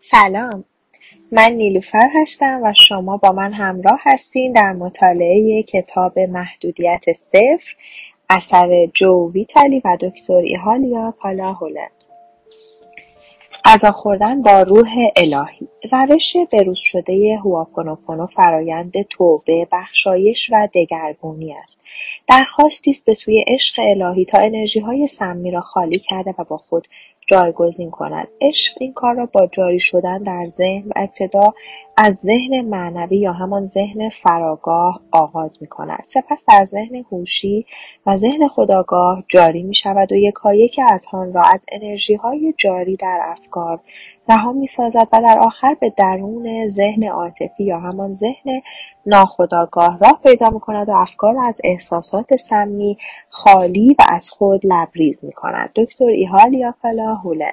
سلام. من نیلوفر هستم و شما با من همراه هستین در مطالعه کتاب محدودیت صفر اثر جو ویتالی و دکتر ایهالیا کالاهولن غذا خوردن با روح الهی. روش بروز شده هواپونوپونو فرایند توبه بخشایش و دگرگونی است. درخواستی است به سوی عشق الهی تا انرژیهای سمی را خالی کرده و با خود جایگزین کند. عشق این کار را با جاری شدن در ذهن و ابتدا از ذهن معنوی یا همان ذهن فراگاه آغاز می کند سپس در ذهن هوشی و ذهن خداگاه جاری می شود و یکایک از آن را از انرژی های جاری در افکار رها می سازد و در آخر به درون ذهن عاطفی یا همان ذهن ناخداگاه راه پیدا می کند و افکار را از احساسات سمی خالی و از خود لبریز می کند. دکتر ایهالیا هولن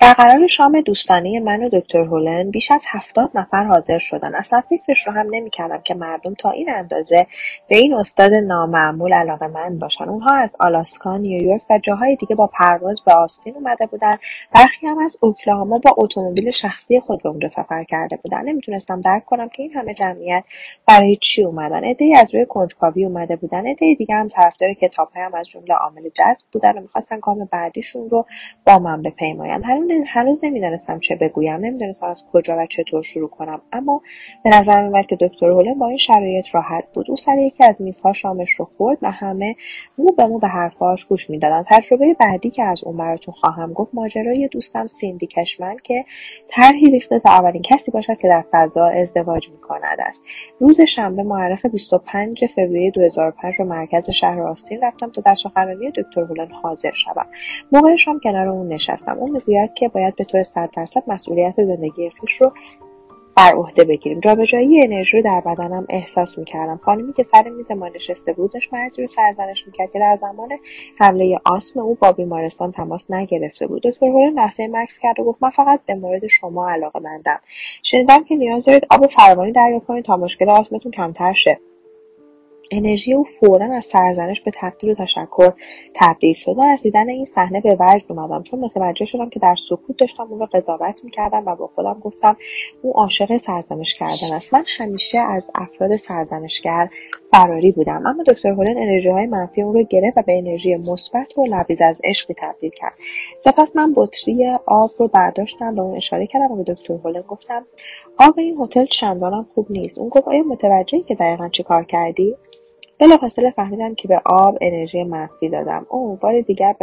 در قرار شام دوستانه من و دکتر هولن بیش از هفتاد نفر حاضر شدن. اصلا فکرش رو هم نمی‌کردم که مردم تا این اندازه به این استاد نامعمول من باشن. اونها از آلاسکا نیویورک و جاهای دیگه با پرواز به آستین اومده بودن. برخی هم از اوکلاهاما با اتومبیل شخصی خود به اونجا سفر کرده بودن. نمی‌تونستم درک کنم که این همه جمعیت برای چی اومدن. عدهای از روی کنجکاوی اومده بودن. عده دیگه هم طرفدار کتابهای هم از جمله عامل جذب بودن و می‌خواستن گام بعدیشون رو با من بپیمایند. هنوز نمی‌دانستم چه بگویم نمی‌دانستم از کجا و چطور شروع کنم. اما به نظر میآمد که دکتر هولن با این شرایط راحت بود. او سر یکی از میزها شامش رو خورد و همه مو به مو به حرفهاش گوش می‌دادند. تجربه بعدی که از اون براتون خواهم گفت ماجرای دوستم سیندی کشمن که طرحی ریخته تا اولین کسی باشد که در فضا ازدواج می‌کند است. روز شنبه معرف 25 فوریه 2005 رو مرکز شهر آستین رفتم تا در سخنرانی دکتر هولن حاضر شوم. موقع شام کنار اون نشستم. اون می‌گوید که باید به طور صد درصد مسئولیت زندگی خویش رو بر عهده بگیریم. جابجایی انرژی رو در بدنم احساس می‌کردم. خانمی که سر میز ما نشسته بود داشت مردی رو سرزنش می‌کرد که در زمان حمله آسم او با بیمارستان تماس نگرفته بود. دکتر هورن لحظه مکس کرد و گفت من فقط به مورد شما علاقه مندم. شنیدم که نیاز دارید آب فراوانی دریافت کنید تا مشکل آسمتون کمتر شه. انرژی او فورا از سرزنش به تقدیر و تشکر تبدیل شد. من از دیدن این صحنه به وجد اومدم. چون متوجه شدم که در سکوت داشتم اون را قضاوت می‌کردم و با خودم گفتم او عاشق سرزنش کردن است. من همیشه از افراد سرزنشگر فراری بودم. اما دکتر هولن انرژی های منفی اون رو گرفت و به انرژی مثبت و لبریز از عشقی تبدیل کرد. سپس من بطری آب رو برداشتم به اون اشاره کردم و به دکتر هولن گفتم آب این هتل چندانم خوب نیست. اون گفت آیا متوجهی که دقیقا چی کار کردی؟ بلافاصله فهمیدم که به آب انرژی منفی دادم. او بار دیگر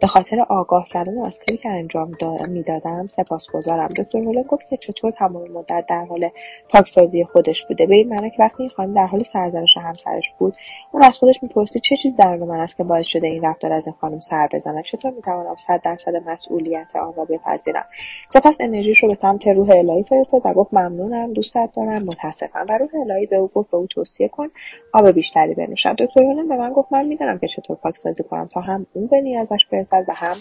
به خاطر آگاه کردن از کاری که انجام می‌دادم سپاسگزارم. دکتر هولن گفت که چطور تمام مدت در حال پاکسازی خودش بوده. به این معنی که وقتی این خانم در حال سرزنش همسرش بود اون از خودش می‌پرسید چه چیز درون من است که باعث شده این رفتار از این خانم سر بزند چطور می‌توانم صد درصد مسئولیت آن را بپذیرم؟ سپس انرژیش رو به سمت روح الهی فرستاد و گفت ممنونم دوستت دارم متاسفم. و روح الهی به او گفت به او توصیه کن آب بیشتری بنوشم دکتر هولن به من گفت من می‌دانم که چطور پاکسازی کنم تا هم اون به نیازش برسد و هم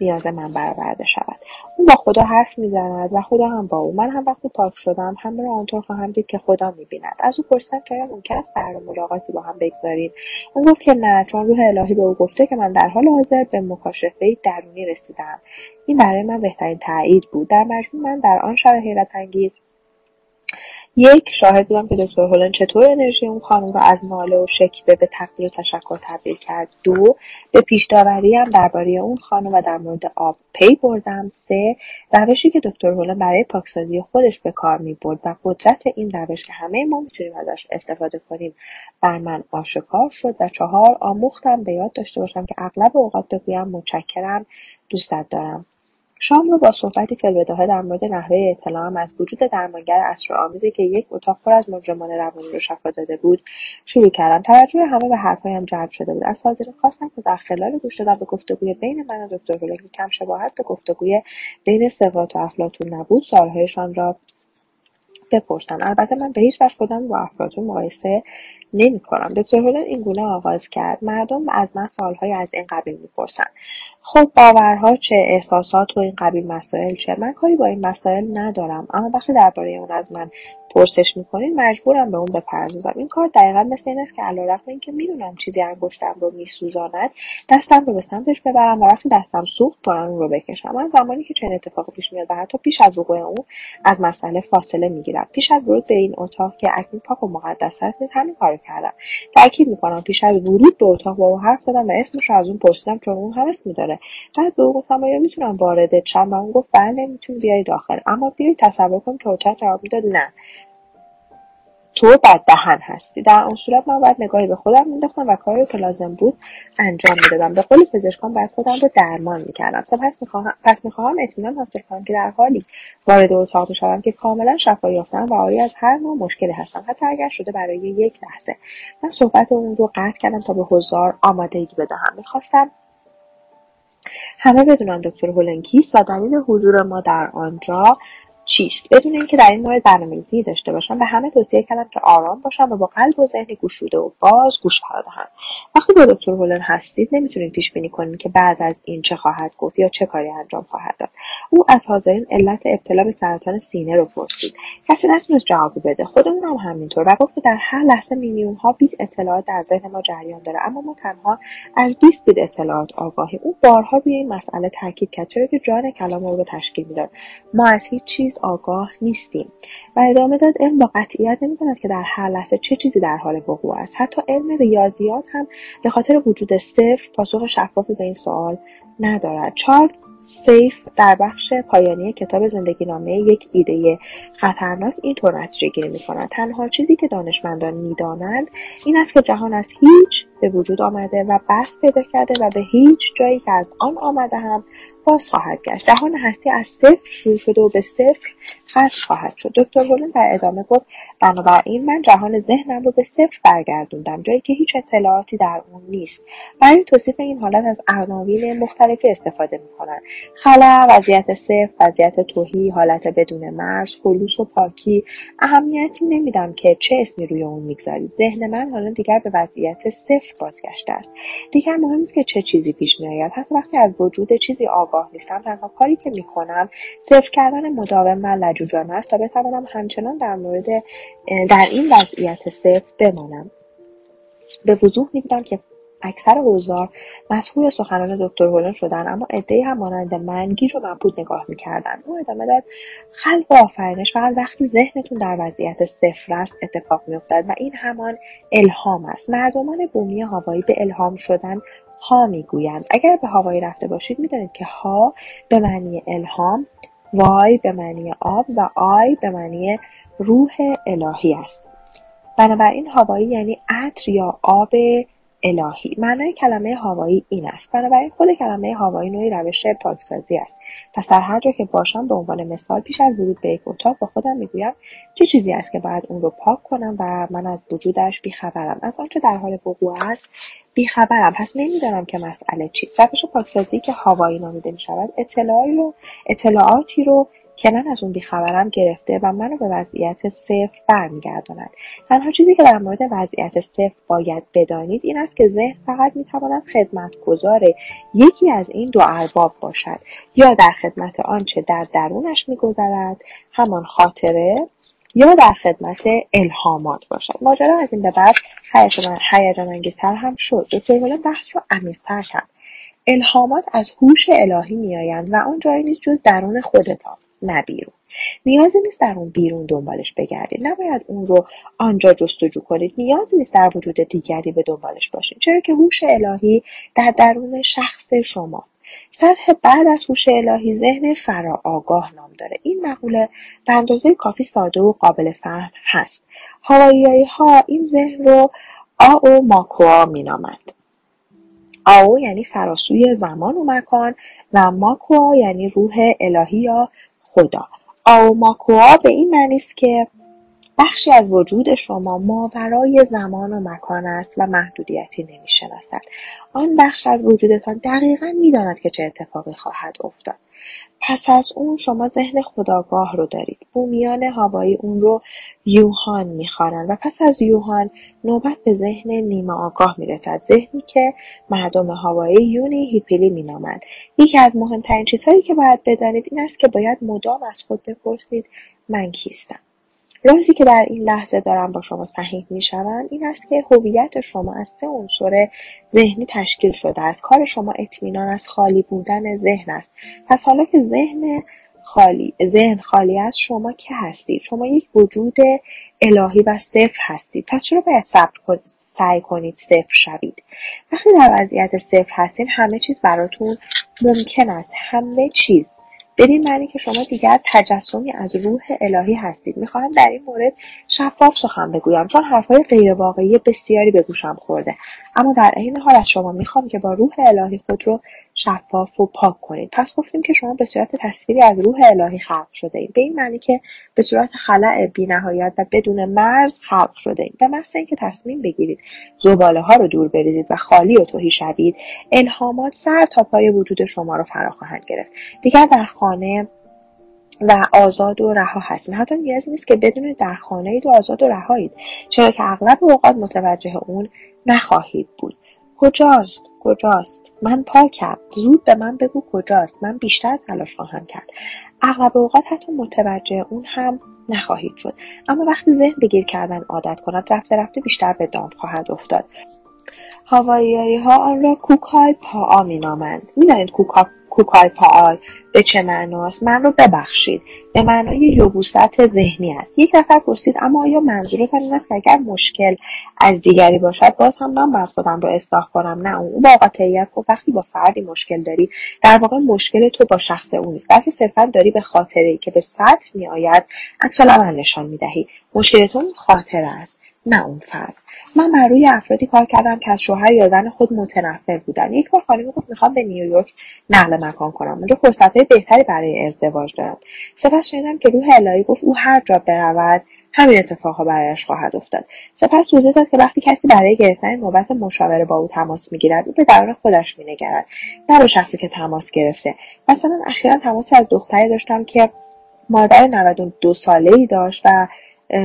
نیاز من برآورده شود اون با خدا حرف می‌زند و خدا هم با او. من هم وقتی پاک شدم همه را آنطور خواهم دید که خدا می‌بیند. از او پرسیدم که ممکن است در ملاقاتی با هم بگذاریم؟ اون گفت که نه چون روح الهی به او گفته که من در حال حاضر به مکاشفه درونی رسیدم این برای من بهترین تایید بود. در مجموع من در آن شب حیرت انگیز یک شاهد بودم که دکتر هولن چطور انرژی اون خانم رو از ناله و شکوه به تقدیر و تشکر تبدیل کرد. دو به پیش هم درباره اون خانم و در مورد آب پی بردم. سه روشی که دکتر هولن برای پاکسازی خودش به کار می برد و قدرت این روش که همه ما می‌تونیم ازش استفاده کنیم بر من آشکار شد. و چهار آموختم به یاد داشته باشم که اغلب اوقات بگویم متشکرم دوستت دارم. شام رو با صحبتی فی‌البداهه در مورد نحوه اطلاعم از وجود درمانگر اسرارآمیزی که یک اتاق پر از مجرمان روانی رو شفا داده بود شروع کردم توجه همه به حرفهایم جلب شده بود. از حاضرین خواستم که در خلال گوش دادن به گفتگوی بین من و دکتر هولن کم شباهت به گفتگوی بین سقراط و افلاطون نبود سوالهایشان را بپرسم البته من به هیچ وجه خودم با افلاطون مقایسه نمی‌کنم. دکتر هولن این گونه آغاز کرد. مردم از من سالهای از این قبیل می‌پرسند خب باورها چه؟ احساسات و این قبیل مسائل چه؟ من کاری با این مسائل ندارم اما وقتی درباره اون از من پرسش می‌کنین مجبورم به اون بپردازم. این کار دقیقا مثل این است که علیرغم اینکه می‌دونم چیزی انگشتم رو میسوزاند دستم رو به سمتش ببرم و وقتی دستم سوخت اون رو بکشم. من زمانی که چنین اتفاقی پیش میاد و حتی پیش از وقوع اون از مسئله فاصله می‌گیرم. پیش از ورود به این اتاق که اکنون پاک و مقدس هست همین کارو کردم. تاکید می‌کنم پیش از ورود به اتاق با او حرف زدم و اسمش رو از اون پرسیدم چون اون هم اسم میداره. بعد به او گفتم آیا می‌تونم وارد شم؟ و اون گفت بله می‌تونی بیای داخل. اما بیای تصور کن که اتاق جواب می‌داد نه. تو بد دهن هستی. در آن صورت من باید نگاهی به خودم مینداختم و کاری که لازم بود انجام می‌دادم. به قول پزشکان باید خودم رو درمان می‌کردم. پس می‌خواهم پس می‌خواهم اطمینان حاصل کنم که در حالی وارد اتاق می‌شوم که کاملا شفا یافتم و آری از هر نوع مشکلی هستم. حتی اگر شده برای یک لحظه. من صحبت اون رو قطع کردم تا به حضار آمادگی بدهم. می‌خواستم همه بدونن دکتر هولنکیست و دلیل حضور ما در آنجا چیست؟ بدون اینکه در این مورد برنامه‌ریزی داشته باشم به همه توصیه کردم که آرام باشم و با قلب و ذهن گشوده و باز گوش فرا دهم وقتی با دکتر هولن هستید نمی‌تونید پیش بینی کنید که بعد از این چه خواهد گفت یا چه کاری انجام خواهد داد. او از حاضرین علت ابتلا به سرطان سینه رو پرسید. کسی نتونست جوابی بده. خودمون هم همینطور. و گفت که در هر لحظه میلیون ها بیت اطلاعات در ذهن ما جریان داره. اما ما تنها از 20 بیت اطلاعات آگاهیم. او بارها روی این مسئله تاکید کرد. چرا که جان کلام رو تشکیل می‌داد. ما از هیچ چیز آگاه نیستیم. و ادامه داد علم با قطعیت نمی‌داند که در هر لحظه چه چیزی در حال وقوع است. حتی علم ریاضیات هم به خاطر وجود صفر پاسخ شفافی به این سوال ندارد. چارلز سیف در بخش پایانی کتاب زندگی نامه یک ایده خطرناک اینطور نتیجه گیری می کند تنها چیزی که دانشمندان می‌دانند این است که جهان از هیچ به وجود آمده و بست پیدا کرده و به هیچ جایی که از آن آمده هم باز خواهد گشت. جهان هستی از صفر شروع شده و به صفر ختم خواهد شد. دکتر بولن در ادامه گفت بنابراین من جهان ذهنم رو به صفر برگردوندم. جایی که هیچ اطلاعاتی در اون نیست. برای توصیف این حالت از عناوین مختلفی استفاده می‌کنند خلا وضعیت صفر وضعیت توهی حالت بدون مرز خلوص و پاکی. اهمیتی نمیدم که چه اسمی روی اون می‌گذاری. ذهن من حالا دیگر به وضعیت صفر بازگشته است. دیگر مهم نیست که چه چیزی پیش میآید. حتی وقتی از وجود چیزی آگاه نیستم تنها کاری که می‌کنم صفر کردن مداوم و لجوجانه است تا بتوانم همچنان در مورد در این وضعیت صفر بمانم. به وضوح می‌دیدم که اکثر حضار مسئول سخنان دکتر هولن شدن اما عدهای هم مانند من گیج و مبهوت نگاه می‌کردن. او ادامه داد خلق و آفرینش فقط وقتی ذهنتون در وضعیت صفر است اتفاق میافتد و این همان الهام است. مردمان بومی هوایی به الهام شدن ها می‌گویند. اگر به هوایی رفته باشید می‌دانید که ها به معنی الهام وای به معنی آب و آی به معنی روح الهی است. بنابراین هوایی یعنی عطر یا آب الهی. معنای کلمه هوایی این است. بنابراین خود کلمه هوایی نوعی روش پاکسازی است. پس در هر جا که باشم به عنوان مثال پیش از ورود به یک اتاق با خودم می‌گویم چه چیزی است که باید اون رو پاک کنم و من از وجودش بیخبرم. از آنچه در حال وقوع است بیخبرم. پس نمی‌دانم که مسئله چیست روش پاکسازی که هوایی نامیده می‌شود اطلاعاتی رو اطلاعاتی رو که من از اون بیخبرم گرفته و منو به وضعیت صفر برمیگرداند. تنها چیزی که در مورد وضعیت صفر باید بدانید این است که ذهن فقط می‌تواند خدمتگزار یکی از این دو ارباب باشد. یا در خدمت آنچه در درونش میگذرد همان خاطره یا در خدمت الهامات باشد. ماجرا از این به بعد هیجان انگیزتر هم شد. دکتر بحث رو عمیقتر کرد. الهامات از هوش الهی میآیند و آن جایی نیست جز درون خودتان. نه بیرون. نیازی نیست در اون بیرون دنبالش بگردید نباید اون رو آنجا جستجو کنید نیازی نیست در وجود دیگری به دنبالش باشید چرا که هوش الهی در درون شخص شماست. سطح بعد از هوش الهی ذهن فرا آگاه نام داره. این مقوله به اندازه کافی ساده و قابل فهم هست. هوایی ها این ذهن رو آ ماکوا مینامند. آو یعنی فراسوی زمان و مکان و ماکوا یعنی روح الهی یا خدا. آوماکوا به این معنی است که بخشی از وجود شما ماورای زمان و مکان است و محدودیتی نمی‌شناسد. آن بخش از وجودتان دقیقا می‌داند که چه اتفاقی خواهد افتاد. پس از اون شما ذهن خداگاه رو دارید. بومیان هوایی اون رو یوهان می‌خوانند و پس از یوهان نوبت به ذهن نیمه آگاه می‌رسد. ذهنی که مردم هوایی یونی هیپیلی مینامند. یکی از مهمترین چیزهایی که باید بدانید این است که باید مدام از خود بپرسید من کیستم؟ رازی که در این لحظه دارم با شما صحیح می‌شوم این است که هویت شما از سه عنصر ذهنی تشکیل شده است. کار شما اطمینان از خالی بودن ذهن است. پس حالا که ذهن خالی ذهن خالی است شما که هستید؟ شما یک وجود الهی و صفر هستید. پس چرا باید صبر کنید سعی کنید صفر شوید؟ وقتی در وضعیت صفر هستید همه چیز براتون ممکن است. همه چیز بدین معنی که شما دیگر تجسمی از روح الهی هستید. می‌خواهم در این مورد شفاف سخن بگویم چون حرفهای غیرواقعی بسیاری به گوشم خورده. اما در عین حال از شما می‌خوام که با روح الهی خود رو شفاف و پاک کنید. پس گفتیم که شما به صورت تصویری از روح الهی خلق شده اید به این معنی که به صورت خلع بینهایت و بدون مرز خلق شده اید به محض اینکه تصمیم بگیرید زباله ها رو دور بریزید و خالی و توهی شوید الهامات سر تا پای وجود شما رو فرا خواهند گرفت. دیگر در خانه و آزاد و رها هستید حتی نیازی نیست که بدون در خانه اید و آزاد و رهایید. چرا که اغلب اوقات متوجه اون نخواهید بود. کجاست؟ کجاست؟ من پاکم زود به من بگو کجاست. من بیشتر تلاش خواهم کرد. اغلب اوقات حتی متوجه اون هم نخواهید شد. اما وقتی ذهن بگیر کردن عادت کند رفته رفته بیشتر به دام خواهد افتاد. هوایی ها آن را کوکای پاآ مینامند. می‌دانید کوکا کوکای پاال به چه معناست؟ من رو ببخشید. به معنای یبوست ذهنی است. یک نفر پرسید اما آیا منظورت این است که اگر مشکل از دیگری باشد باز هم من باید خودم رو اصلاح کنم؟ نه اون با قاطعیت گفت وقتی با فردی مشکل داری در واقع مشکل تو با شخص اون نیست بلکه صرفا داری به خاطره که به سطح میآید عکس نشان می‌دهی. مشکل تو خاطره است نه اون فرد. من بر روی افرادی کار کردم که از شوهر یا زن خود متنفر بودن. یک بار خانمی گفت می‌خوام به نیویورک نقل مکان کنم. اونجا فرصتهای بهتری برای ازدواج دارم. سپس شنیدم که روح الهی گفت او هر جا برود همین اتفاقها برایش خواهد افتاد. سپس توضیح داد که وقتی کسی برای گرفتن نوبت مشاوره با او تماس می‌گیرد او به درون خودش مینگرد. نه به شخصی که تماس گرفته. مثلا اخیرا تماسی از دختری داشتم که مادر 92 ساله ای داشت و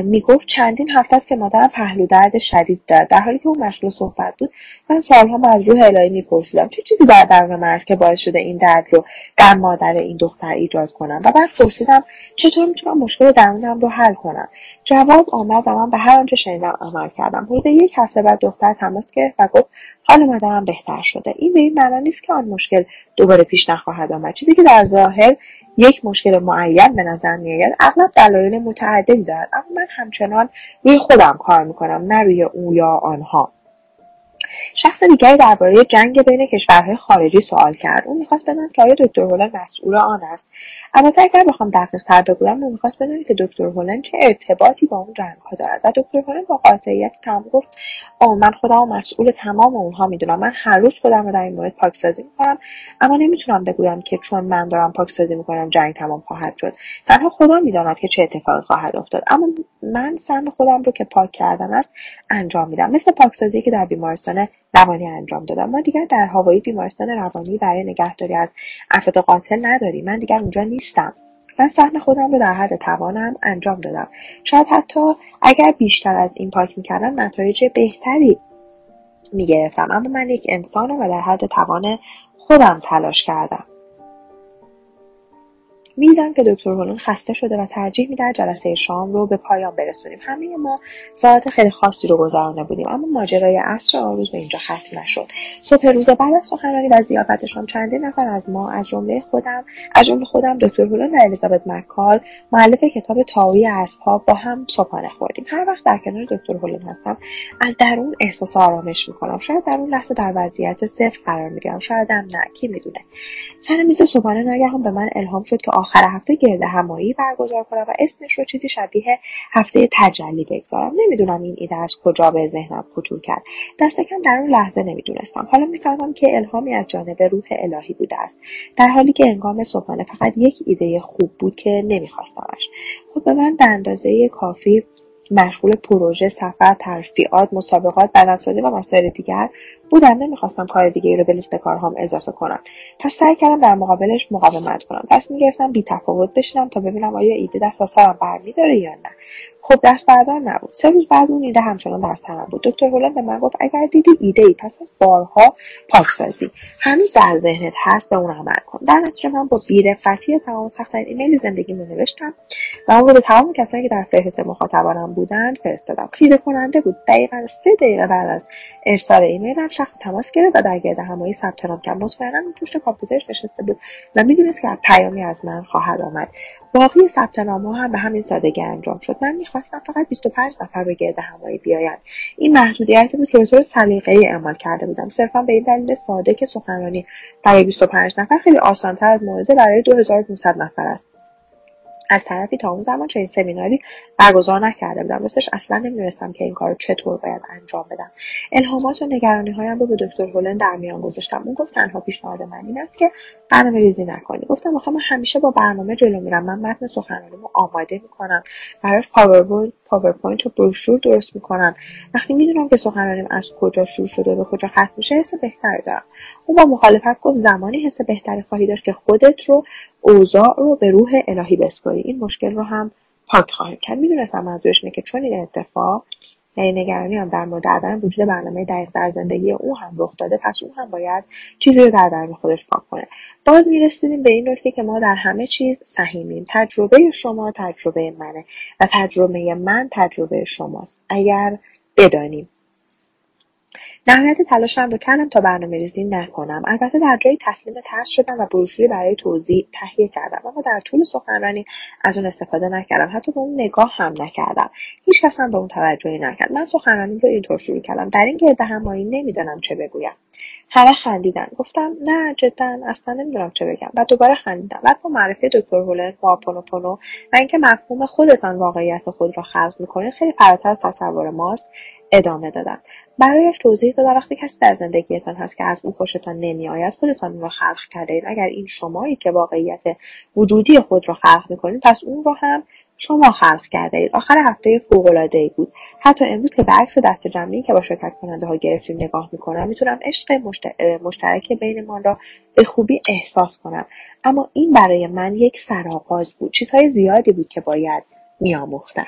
می‌گفت چندین هفته است که مادرم پهلو درد شدید دارد در حالی که او مشغول صحبت بود من سالها از روح الهی میپرسیدم. چه چیزی در درون من است که باعث شده این درد رو در مادر این دختر ایجاد کنم؟ و بعد پرسیدم چطور می‌تونم مشکل درونم رو حل کنم؟ جواب آمد و من به هر آنچه شنیدم عمل کردم. حدود یک هفته بعد دختر تماس گرفت و گفت حال مادرم بهتر شده. این به این معنا نیست که آن مشکل دوباره پیش نخواهد آمد. چیزی که در ظاهر یک مشکل معین به نظر میآید اغلب دلایل متعددی دارد. اما من همچنان روی خودم کار می‌کنم نه روی او یا آنها. شخص دیگری درباره جنگ بین کشورهای خارجی سوال کرد. او می‌خواست بداند که آیا دکتر هولن مسئول آن است. البته اگر بخوام دقیق تر بگویم او می‌خواست بداند که دکتر هولن چه ارتباطی با اون جنگ ها دارد. و دکتر هولن با قاطعیت تمام گفت آه من خودم مسئول تمام اونها می‌دونم. من هر روز خودم رو در این مورد پاکسازی می‌کنم اما نمی‌تونم بگویم که چون من دارم پاکسازی می‌کنم جنگ تمام خواهد شد. تنها خدا می‌داند که چه اتفاقی خواهد افتاد. اما من سهم خودم رو که پاک کردن است انجام میدم. مثل پاکسازی که در بیمارستان روانی انجام دادم. ما دیگر در هوایی بیمارستان روانی برای نگهداری از افراد قاتل نداریم. من دیگر اونجا نیستم. من سهم خودم رو در حد توانم انجام دادم. شاید حتی اگر بیشتر از این پاک می‌کردم نتایج بهتری می‌گرفتم. اما من یک انسانم و در حد توان خودم تلاش کردم. می‌دیدم که دکتر هولون خسته شده و ترجیح می‌دهد جلسه شام رو به پایان برسونیم. همه ما ساعت خیلی خاصی رو گذرانده بودیم اما ماجرای عصر آروز به اینجا ختم نشد. صبح روز بعد از سخنرانی و ضیافت شام چندین نفر از ما از جمله خودم از جمله خودم دکتر هولون و الیزابت مکال معلف کتاب تاوی اسبها با هم صبحانه خوردیم. هر وقت در کنار دکتر هولون هستم از درون احساس آرامش می‌کنم. شاید در اون لحظه در وضعیت صفر قرار می‌گیرم. شاید هم نه کی می‌دونه. سر میز صبحانه ناگهان به من الهام شد که آخر هفته گرد همایی برگزار کنم و اسمش رو چیزی شبیه هفته تجلی بگذارم. نمی‌دونم این ایده از کجا به ذهنم خطور کرد. دست کم در اون لحظه نمی‌دونستم. حالا می‌فهمم که الهامی از جانب روح الهی بوده است. در حالی که انگام صبحانه فقط یک ایده خوب بود که نمیخواستمش. خب به من به اندازه کافی مشغول پروژه سفر ترفیعات مسابقات بدنسازی و مسائل دیگر بودم. نمی‌خواستم کار دیگه رو به لیست کارهام اضافه کنم. پس سعی کردم در مقابلش مقاومت کنم. پس می‌گرفتم بی تفاوت بشینم تا ببینم آیا ایده دست از سرم برمیداره یا نه. خب دست بردار نبود. سه روز بعد اون ایده همچنان در سرم بود. دکتر هلند به من گفت اگر دیدی ایده ای پس از بارها پاکسازی. هنوز در ذهنت هست به اون عمل کن. در نتیجه من با بیرفتی تمام سختترین ایمیل زندگیمو نوشتم و اون رو به تمام کسانی که در فهرست مخاطبانم بودند فرستادم. خیره کننده بود. دقیقا سه دقیقه بعد از ارسال ایمیلم شخص تماس گرفت و در گرد همایی ثبت نام کرد. مطمئنا پشت کامپیوترش نشسته بود و می‌دونست که پیامی از من خواهد آمد. باقی ثبت ها هم به همین سادگی انجام شد. من می‌خواستم فقط 25 نفر به گرد همایی بیایند این محدودیتی بود که به طور سلیقه‌ای اعمال کرده بودم. صرفا به این دلیل ساده که سخنرانی برای 25 نفر خیلی آسانتر از موعظه برای 2500 نفر است. از طرفی تا اون زمان چنین سمیناری برگزار نکرده بودم. راستش اصلا نمی‌دونستم که این کار رو چطور باید انجام بدم. الهامات و نگرانی هایم رو به دکتر هولن در میان گذاشتم. اون گفت تنها پیشنهاد من این است که برنامه ریزی نکنی. گفتم آخه من همیشه با برنامه جلو میرم. من متن سخنرانیمو آماده می‌کنم. براش پاورپوینت پاورپوینت و بروشور درست می‌کنم وقتی می‌دونم که سخنرانیم از کجا شروع شده و به کجا ختم میشه حس بهتری دارم. اون با مخالفت گفت زمانی حس بهتری خواهی داشت که خودت رو اوضاع رو به روح الهی بسپاری. این مشکل رو هم پاک خواهیم کرد. می‌دونستم منظورش اینه که چون این اتفاق یعنی نگرانی هم در مورد عدم وجود برنامه دقیق در زندگی او هم رخ داده پس او هم باید چیزی رو در درون خودش پاک کنه. باز می‌رسیدیم به این نکته که ما در همه چیز سهیمیم تجربه شما تجربه منه و تجربه من تجربه شماست. اگر بدانیم نهایت تلاشم رو کردم تا برنامه ریزی نکنم. البته در جایی تسلیم ترس شدم و بروشوری برای توضیح تهیه کردم اما در طول سخنرانی از اون استفاده نکردم. حتی به اون نگاه هم نکردم. هیچ کس هم به اون توجهی نکرد. من سخنرانی رو اینطور شروع کردم. در این گرد همایی نمی‌دانم چه بگویم. همه خندیدن. گفتم نه جدا اصلا نمی‌دونم چه بگم. و دوباره خندیدم. بعد با معرفی دکتر هولن پونو و اینکه مفهوم خودتان واقعیت خود را خلق می‌کنید خیلی فراتر از تصور ماست. ادامه دادم برایش توضیح دادم وقتی کسی در زندگیتان هست که از او خوشتان نمیآید خودتان اون را خلق کرده اید اگر این شمایی که واقعیت وجودی خود را خلق می‌کنید پس اون را هم شما خلق کرده اید آخر هفته فوق العاده ای بود. حتی امروز که برعکس دست جمعی که با شرکت کننده ها گرفتیم نگاه می‌کنم می‌تونم عشق مشترک بینمان را به خوبی احساس کنم. اما این برای من یک سرآغاز بود. چیزهای زیادی بود که باید میآموختم.